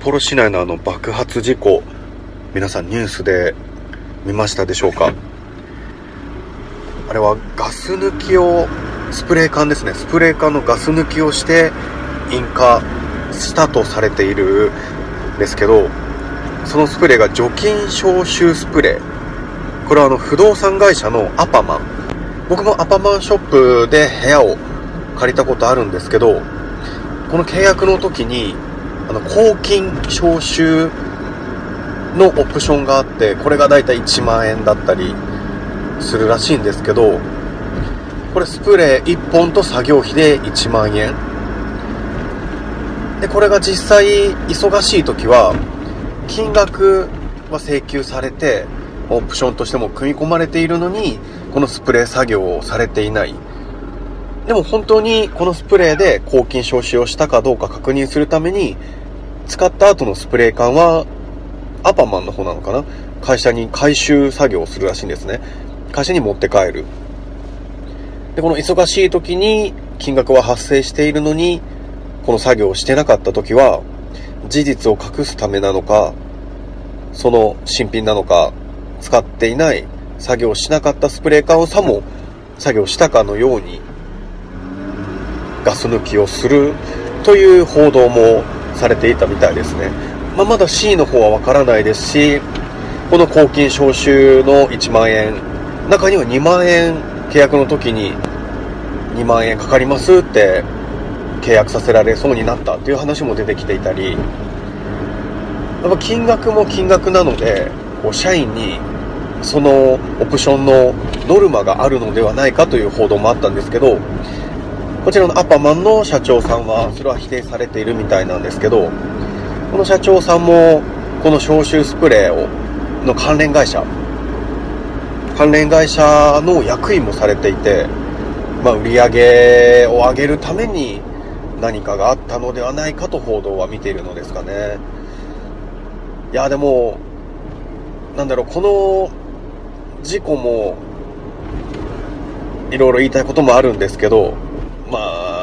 札幌市内のあの爆発事故、皆さんニュースで見ましたでしょうか？あれはガス抜きを、スプレー缶ですね。スプレー缶のガス抜きをして引火したとされているんですけど、そのスプレーが除菌消臭スプレー。これはあの不動産会社のアパマン。僕もアパマンショップで部屋を借りたことあるんですけど、この契約の時に、あの、抗菌消臭のオプションがあって、これがだいたい1万円だったりするらしいんですけど、これスプレー1本と作業費で1万円。で、これが実際忙しい時は、金額は請求されて、オプションとしても組み込まれているのに、このスプレー作業をされていない。でも本当にこのスプレーで抗菌消臭をしたかどうか確認するために、使った後のスプレー缶は、アパマンの方なのかな？会社に回収作業をするらしいんですね。会社に持って帰る。で、この忙しい時に金額は発生しているのに、この作業をしてなかった時は、事実を隠すためなのか、その新品なのか、使っていない作業しなかったスプレー缶をさも作業したかのようにガス抜きをするという報道もされていたみたいですね。まあ、まだ C の方はわからないですし、この抗菌招集の1万円、中には2万円契約の時に2万円かかりますって契約させられそうになったっていう話も出てきていたり、やっぱ金額も金額なので、こう社員にそのオプションのノルマがあるのではないかという報道もあったんですけど、こちらのアッパマンの社長さんは、それは否定されているみたいなんですけど、この社長さんも、この消臭スプレーを、の関連会社、関連会社の役員もされていて、まあ、売り上げを上げるために何かがあったのではないかと報道は見ているのですかね。いや、でも、なんだろう、この事故も、いろいろ言いたいこともあるんですけど、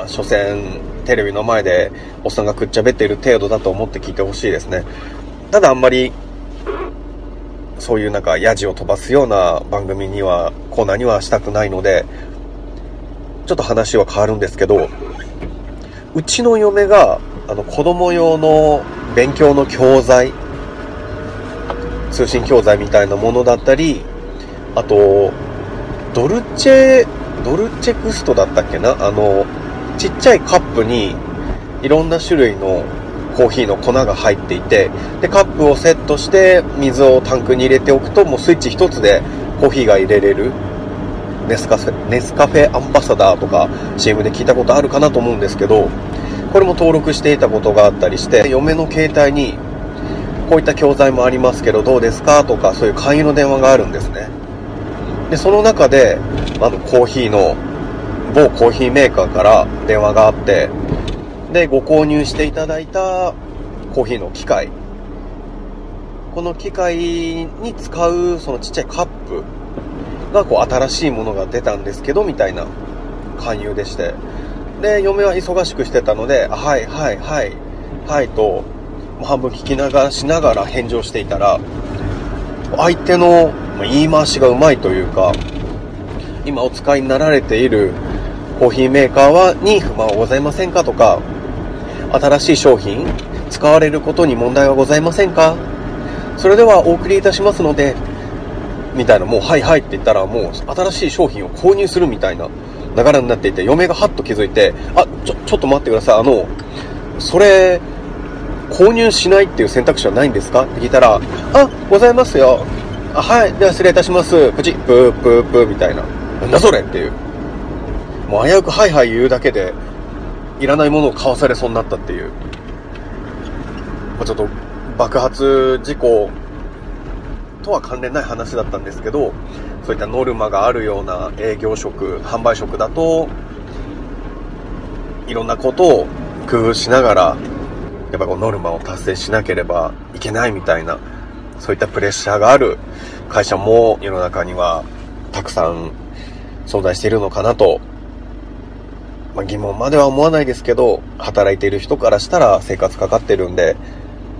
所詮、テレビの前でおっさんがくっちゃべっている程度だと思って聞いてほしいですね。ただあんまり、そういうなんか、ヤジを飛ばすような番組には、コーナーにはしたくないので、ちょっと話は変わるんですけど、うちの嫁が、あの、子供用の勉強の教材、通信教材みたいなものだったり、あと、ドルチェドルチェクストだったっけな？あの、ちっちゃいカップにいろんな種類のコーヒーの粉が入っていて、で、カップをセットして水をタンクに入れておくと、もうスイッチ一つでコーヒーが入れれる。ネスカフェ、ネスカフェアンバサダーとか CM で聞いたことあるかなと思うんですけど、これも登録していたことがあったりして、嫁の携帯にこういった教材もありますけどどうですかとかそういう勧誘の電話があるんですね。で、その中で、あの、コーヒーの、某コーヒーメーカーから電話があって、で、ご購入していただいたコーヒーの機械。この機械に使う、そのちっちゃいカップが、こう、新しいものが出たんですけど、みたいな勧誘でして。で、嫁は忙しくしてたので、はい、はい、はい、はいと、半分聞き流しながら返事をしていたら、相手の言い回しがうまいというか、今お使いになられているコーヒーメーカーはに不満はございませんかとか、新しい商品使われることに問題はございませんか？それではお送りいたしますので、みたいな、もうはいはいって言ったらもう新しい商品を購入するみたいな流れになっていて、嫁がハッと気づいて、あ、ちょ、ちょっと待ってください。あの、それ、購入しないっていう選択肢はないんですか？って聞いたら、あ、ございますよ。あ、はい。では失礼いたします。プチ、プープープーみたいな。なんだそれっていう。もう危うくはいはい言うだけで、いらないものを買わされそうになったっていう。まあ、ちょっと爆発事故とは関連ない話だったんですけど、そういったノルマがあるような営業職、販売職だと、いろんなことを工夫しながら、やっぱこうノルマを達成しなければいけないみたいな、そういったプレッシャーがある会社も世の中にはたくさん存在しているのかなと、まあ、疑問までは思わないですけど、働いている人からしたら生活かかってるんで、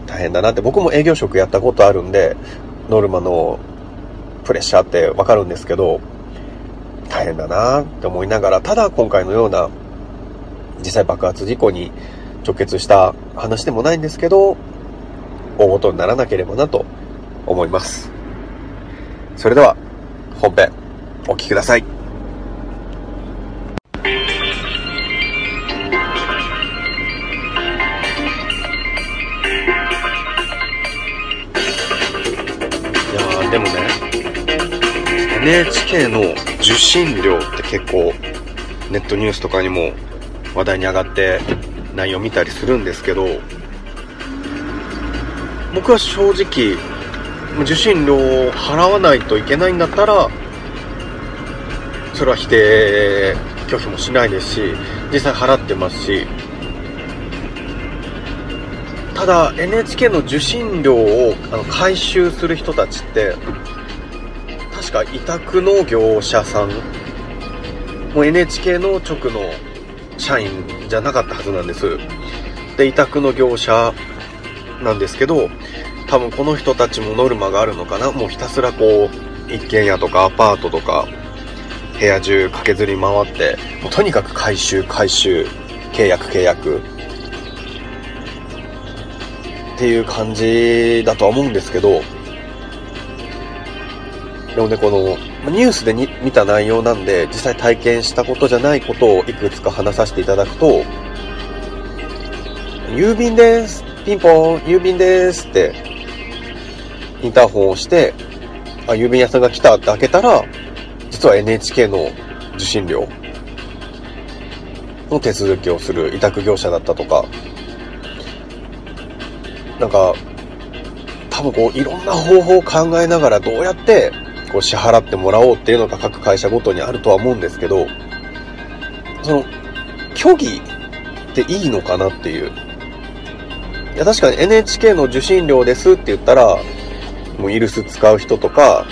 大変だなって、僕も営業職やったことあるんで、ノルマのプレッシャーってわかるんですけど、大変だなって思いながら、ただ今回のような実際爆発事故に直結した話でもないんですけど、大事にならなければなと思います。それでは、本編、お聴きください。NHK の受信料って結構、ネットニュースとかにも話題に上がって内容見たりするんですけど、僕は正直、受信料を払わないといけないんだったら、それは否定、拒否もしないですし、実際払ってますし、ただ NHK の受信料を回収する人たちって、確か委託の業者さん、もう NHK の直の社員じゃなかったはずなんです。で、委託の業者なんですけど、多分この人たちもノルマがあるのかなもうひたすらこう、一軒家とかアパートとか、部屋中駆けずり回って、もうとにかく回収、回収、契約、契約。っていう感じだとは思うんですけど、でもね、この、ニュースでに見た内容なんで、実際体験したことじゃないことをいくつか話させていただくと、郵便です。ピンポン、郵便ですって、インターホンをして、あ、郵便屋さんが来たって開けたら、実は NHK の受信料の手続きをする委託業者だったとか、なんか、多分こう、いろんな方法を考えながらどうやってこう支払ってもらおうっていうのが各会社ごとにあるとは思うんですけど、その、虚偽っていいのかなっていう。いや、確かに NHK の受信料ですって言ったら、もうイルス使う人とか、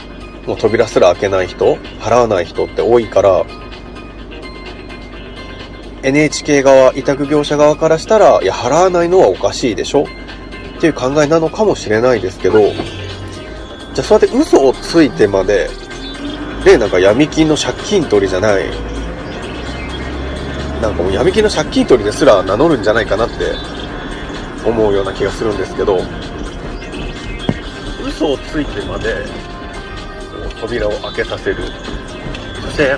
もう扉すら開けない人、払わない人って多いから、NHK 側、委託業者側からしたら、いや、払わないのはおかしいでしょっていう考えなのかもしれないですけど、じゃあそうやって嘘をついてまで、で、なんか闇金の借金取りじゃない、なんかもう闇金の借金取りですら名乗るんじゃないかなって思うような気がするんですけど、嘘をついてまで、扉を開けさせる。そして、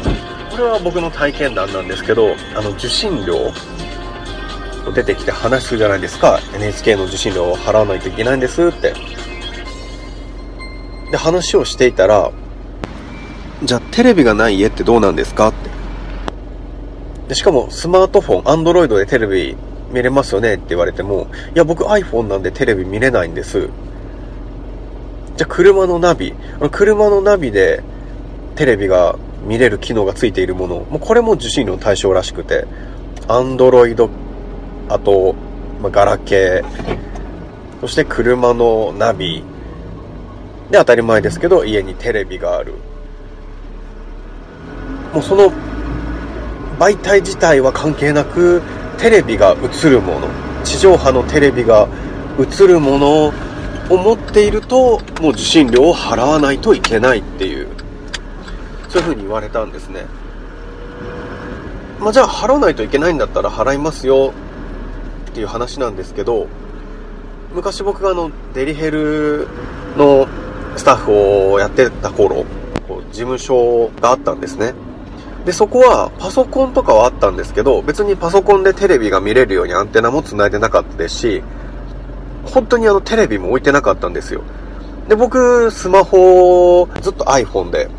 これは僕の体験談なんですけど、あの、受信料出てきて話するじゃないですか。NHK の受信料を払わないといけないんですって。で、話をしていたら、じゃあテレビがない家ってどうなんですかって。で、しかもスマートフォン、アンドロイドでテレビ見れますよねって言われても、いや僕 iPhone なんでテレビ見れないんです。じゃあ車のナビ、車のナビでテレビが見れる機能がついているもの、もうこれも受信料の対象らしくて、アンドロイド、あと、まあ、ガラケー、そして車のナビ、で、当たり前ですけど、家にテレビがある。もうその媒体自体は関係なく、テレビが映るもの、地上波のテレビが映るものを持っていると、もう受信料を払わないといけないっていう、そういう風に言われたんですね。まあ、じゃあ払わないといけないんだったら払いますよっていう話なんですけど、昔僕があの、デリヘルのスタッフをやってた頃、こう事務所があったんですね。で、そこはパソコンとかはあったんですけど、別にパソコンでテレビが見れるようにアンテナも繋いでなかったですし、本当にあのテレビも置いてなかったんですよ。で、僕、スマホ、ずっと iPhone で、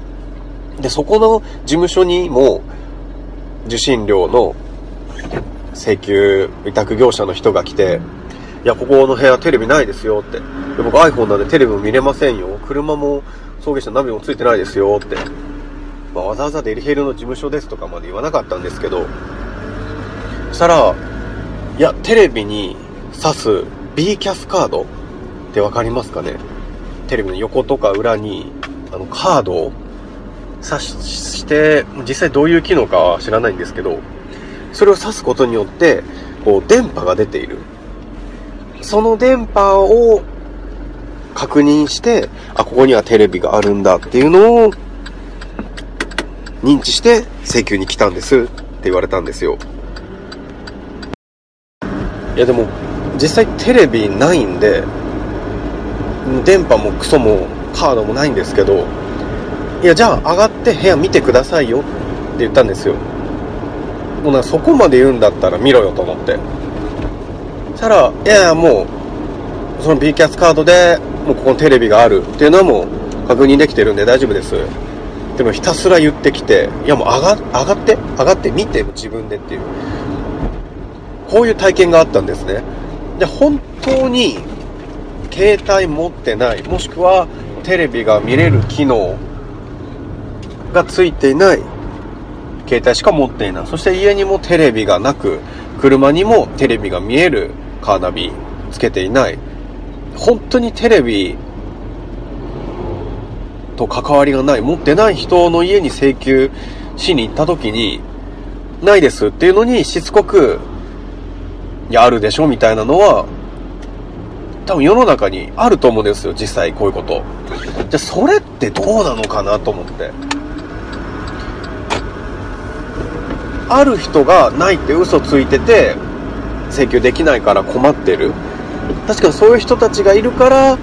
で、そこの事務所にも、受信料の請求委託業者の人が来て、や、ここの部屋テレビないですよって。で僕 iPhone なんでテレビも見れませんよ。車も送迎車ナビもついてないですよって。まあ、わざわざデリヘルの事務所ですとかまで言わなかったんですけど、そしたら、いや、テレビに挿す B キャスカードってわかりますかね？テレビの横とか裏に、あの、カードを挿して、実際どういう機能かは知らないんですけど、それを挿すことによって、こう、電波が出ている。その電波を確認して、あ、ここにはテレビがあるんだっていうのを認知して請求に来たんですって言われたんですよ。いやでも実際テレビないんで電波もクソもカードもないんですけどいやじゃあ上がって部屋見てくださいよって言ったんですよもうなそこまで言うんだったら見ろよと思ってしたらいやいやもうその B キャスカードでもうここにテレビがあるっていうのはもう確認できてるんで大丈夫です。でもひたすら言ってきていやもう上が上がって上がって見て自分でっていう。こういう体験があったんですね。で本当に携帯持ってないもしくはテレビが見れる機能がついていない携帯しか持っていない。そして家にもテレビがなく車にもテレビが見えるカーナビつけていない。本当にテレビと関わりがない。持ってない人の家に請求しに行った時にないですっていうのにしつこくいやあるでしょみたいなのは多分世の中にあると思うんですよ実際こういうこと。じゃあそれってどうなのかなと思って。ある人がないって嘘ついてて請求できないから困ってる。確かにそういう人たちがいるから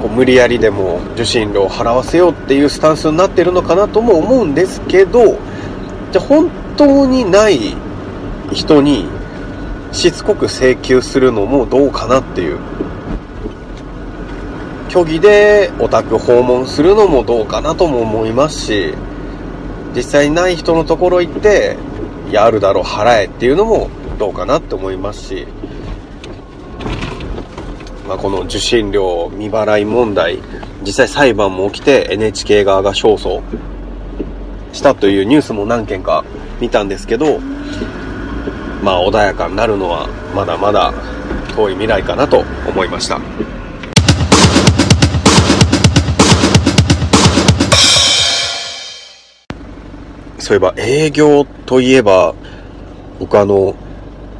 こう無理やりでも受信料を払わせようっていうスタンスになってるのかなとも思うんですけどじゃ本当にない人にしつこく請求するのもどうかなっていう。虚偽でお宅訪問するのもどうかなとも思いますし実際ない人のところ行ってやるだろう払えっていうのもどうかなって思いますし、まあ、この受信料未払い問題実際裁判も起きて NHK 側が勝訴したというニュースも何件か見たんですけどまあ穏やかになるのはまだまだ遠い未来かなと思いました。そういえば営業といえば、僕あの、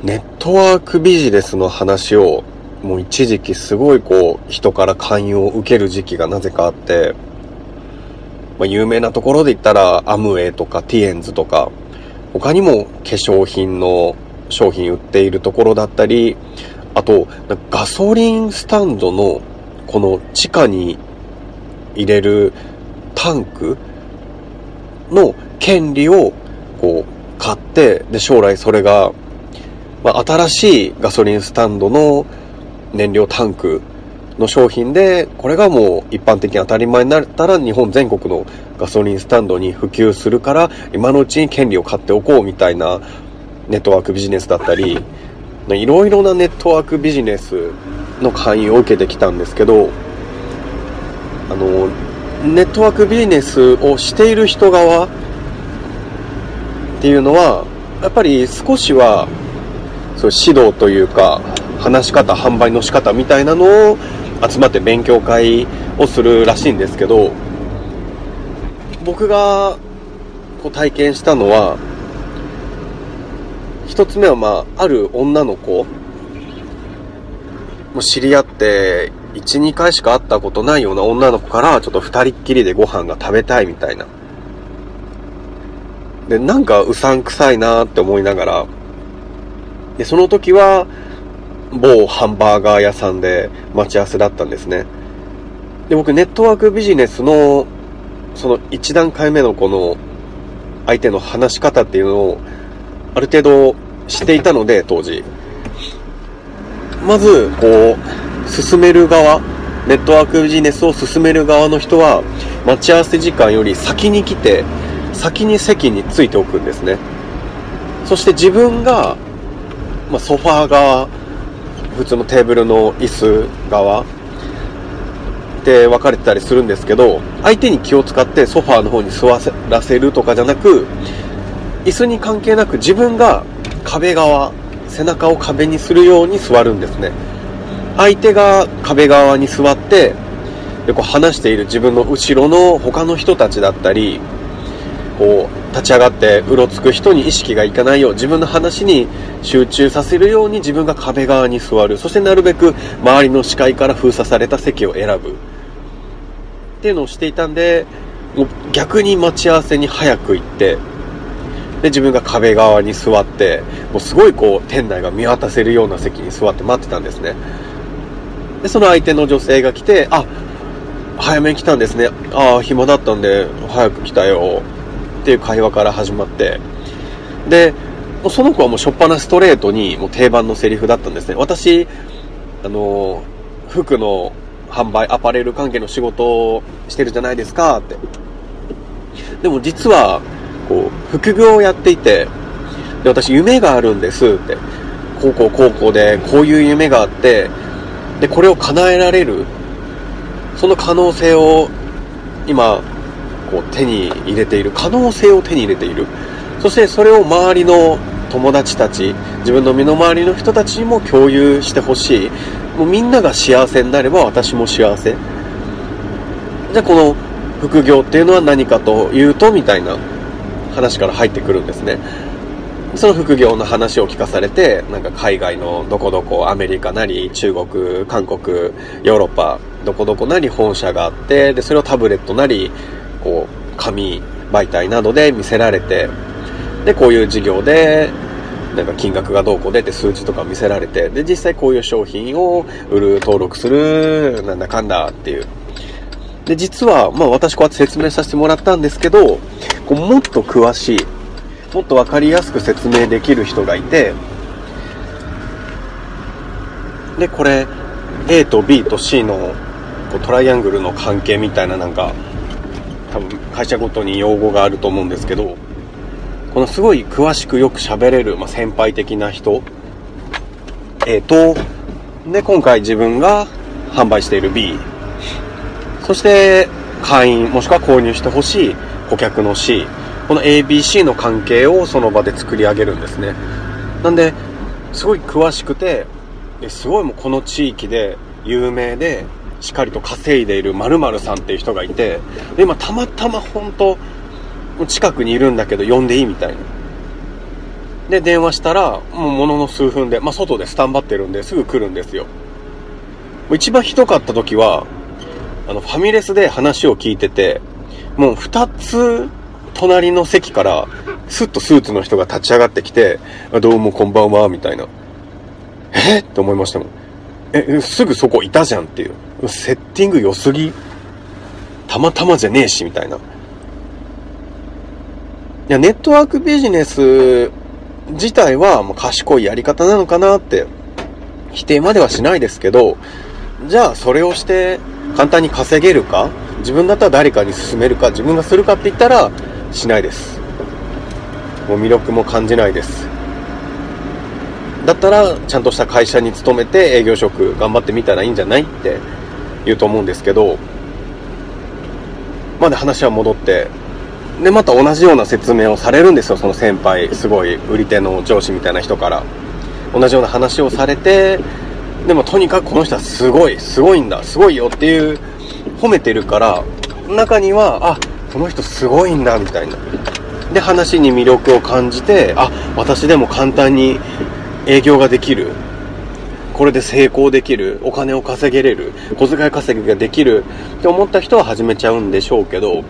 ネットワークビジネスの話を、もう一時期すごいこう、人から勧誘を受ける時期がなぜかあって、まあ、有名なところで言ったら、アムウェイとかティエンズとか、他にも化粧品の商品売っているところだったり、あと、ガソリンスタンドの、この地下に入れるタンクの権利をこう買って、で、将来それが、まあ、新しいガソリンスタンドの燃料タンクの商品で、これがもう一般的に当たり前になったら日本全国のガソリンスタンドに普及するから、今のうちに権利を買っておこうみたいなネットワークビジネスだったり、いろいろなネットワークビジネスの勧誘を受けてきたんですけど、あの、ネットワークビジネスをしている人側っていうのは、やっぱり少しは、そう指導というか、話し方、販売の仕方みたいなのを集まって勉強会をするらしいんですけど、僕がこう体験したのは、一つ目はまあ、ある女の子、も知り合って、1、2回しか会ったことないような女の子から、ちょっと二人っきりでご飯が食べたいみたいな。で、なんかうさんくさいなって思いながら、で、その時は、某ハンバーガー屋さんで待ち合わせだったんですね。で、僕ネットワークビジネスの、その一段階目のこの、相手の話し方っていうのを、ある程度知っていたので、当時。まず、こう、進める側、ネットワークビジネスを進める側の人は、待ち合わせ時間より先に来て、先に席についておくんですね。そして自分が、まあ、ソファー側、普通のテーブルの椅子側で分かれてたりするんですけど、相手に気を使ってソファーの方に座らせるとかじゃなく、椅子に関係なく自分が壁側、背中を壁にするように座るんですね。相手が壁側に座って、でこう話している自分の後ろの他の人たちだったり、こう、立ち上がってうろつく人に意識がいかないよう自分の話に集中させるように自分が壁側に座る。そしてなるべく周りの視界から封鎖された席を選ぶ。っていうのをしていたんでもう逆に待ち合わせに早く行ってで自分が壁側に座ってもうすごいこう店内が見渡せるような席に座って待ってたんですね。でその相手の女性が来てあ早めに来たんですね。ああ暇だったんで早く来たよ。っていう会話から始まって。でその子はもうしょっぱなストレートにもう定番のセリフだったんですね。私あの服の販売アパレル関係の仕事をしてるじゃないですか。って。でも実はこう副業をやっていてで私夢があるんです。って。高校高校でこういう夢があってでこれを叶えられるその可能性を今こう手に入れている可能性を手に入れている。そしてそれを周りの友達たち自分の身の回りの人たちにも共有してほしい。もうみんなが幸せになれば私も幸せ。じゃあこの副業っていうのは何かというとみたいな話から入ってくるんですね。その副業の話を聞かされてなんか海外のどこどこアメリカなり中国韓国ヨーロッパどこどこなり本社があってでそれをタブレットなりこう紙媒体などで見せられてでこういう事業でなんか金額がどうこう出て数字とか見せられてで実際こういう商品を売る登録するなんだかんだっていう。で実はまあ私こうやって説明させてもらったんですけどこうもっと詳しいもっと分かりやすく説明できる人がいてでこれ A と B と C のこうトライアングルの関係みたいななんか多分会社ごとに用語があると思うんですけどこのすごい詳しくよく喋れる、まあ、先輩的な人 A とで今回自分が販売している B そして会員もしくは購入してほしい顧客の C この ABC の関係をその場で作り上げるんですね。なんですごい詳しくてすごいもうこの地域で有名でしっかりと稼いでいる〇〇さんっていう人がいてで今たまたま本当近くにいるんだけど呼んでいいみたいな。で電話したらもうものの数分で、まあ、外でスタンバってるんですぐ来るんですよ。一番ひどかった時はあのファミレスで話を聞いててもう2つ隣の席からスッとスーツの人が立ち上がってきてどうもこんばんはみたいなえ？って思いましたもんえすぐそこいたじゃんっていうセッティング良すぎたまたまじゃねえしみたいな。いやネットワークビジネス自体はもう賢いやり方なのかなって否定まではしないですけどじゃあそれをして簡単に稼げるか自分だったら誰かに勧めるか自分がするかって言ったらしないです。もう魅力も感じないです。だったらちゃんとした会社に勤めて営業職頑張ってみたらいいんじゃないって言うと思うんですけどまで話は戻ってでまた同じような説明をされるんですよ。その先輩すごい売り手の上司みたいな人から。同じような話をされてでもとにかくこの人はすごいすごいんだすごいよっていう褒めてるから中にはあこの人すごいんだみたいな。で話に魅力を感じてあ私でも簡単に営業ができる。これで成功できる。お金を稼げれる。小遣い稼ぎができる。って思った人は始めちゃうんでしょうけど